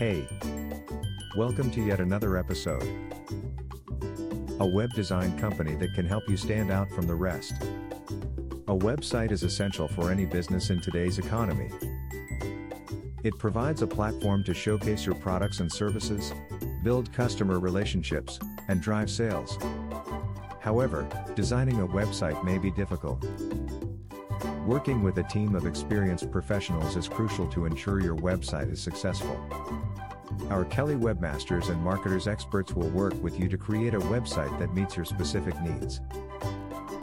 Hey! Welcome to yet another episode. A web design company that can help you stand out from the rest. A website is essential for any business in today's economy. It provides a platform to showcase your products and services, build customer relationships, and drive sales. However, designing a website may be difficult. Working with a team of experienced professionals is crucial to ensure your website is successful. Our Kelly Webmasters and Marketers experts will work with you to create a website that meets your specific needs.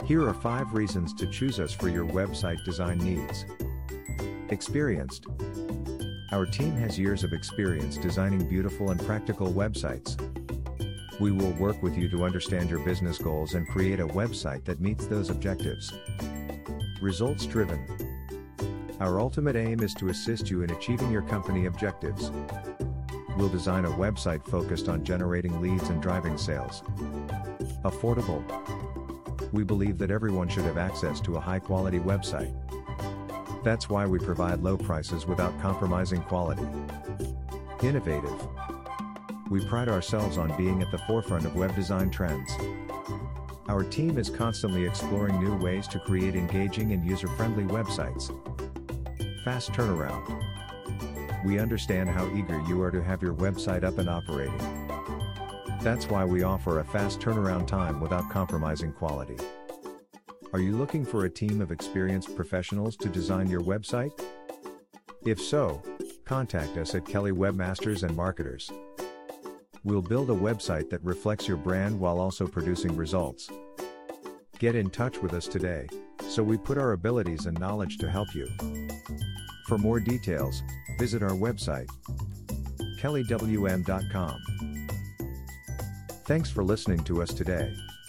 Here are 5 reasons to choose us for your website design needs. Experienced. Our team has years of experience designing beautiful and practical websites. We will work with you to understand your business goals and create a website that meets those objectives. Results driven. Our ultimate aim is to assist you in achieving your company objectives. We'll design a website focused on generating leads and driving sales. Affordable. We believe that everyone should have access to a high quality website. That's why we provide low prices without compromising quality. Innovative. We pride ourselves on being at the forefront of web design trends. Our team is constantly exploring new ways to create engaging and user friendly websites. Fast turnaround. We understand how eager you are to have your website up and operating. That's why we offer a fast turnaround time without compromising quality. Are you looking for a team of experienced professionals to design your website? If so, contact us at Kelly Webmasters and Marketers. We'll build a website that reflects your brand while also producing results. Get in touch with us today, so we put our abilities and knowledge to help you. For more details, visit our website, kellywm.com. Thanks for listening to us today.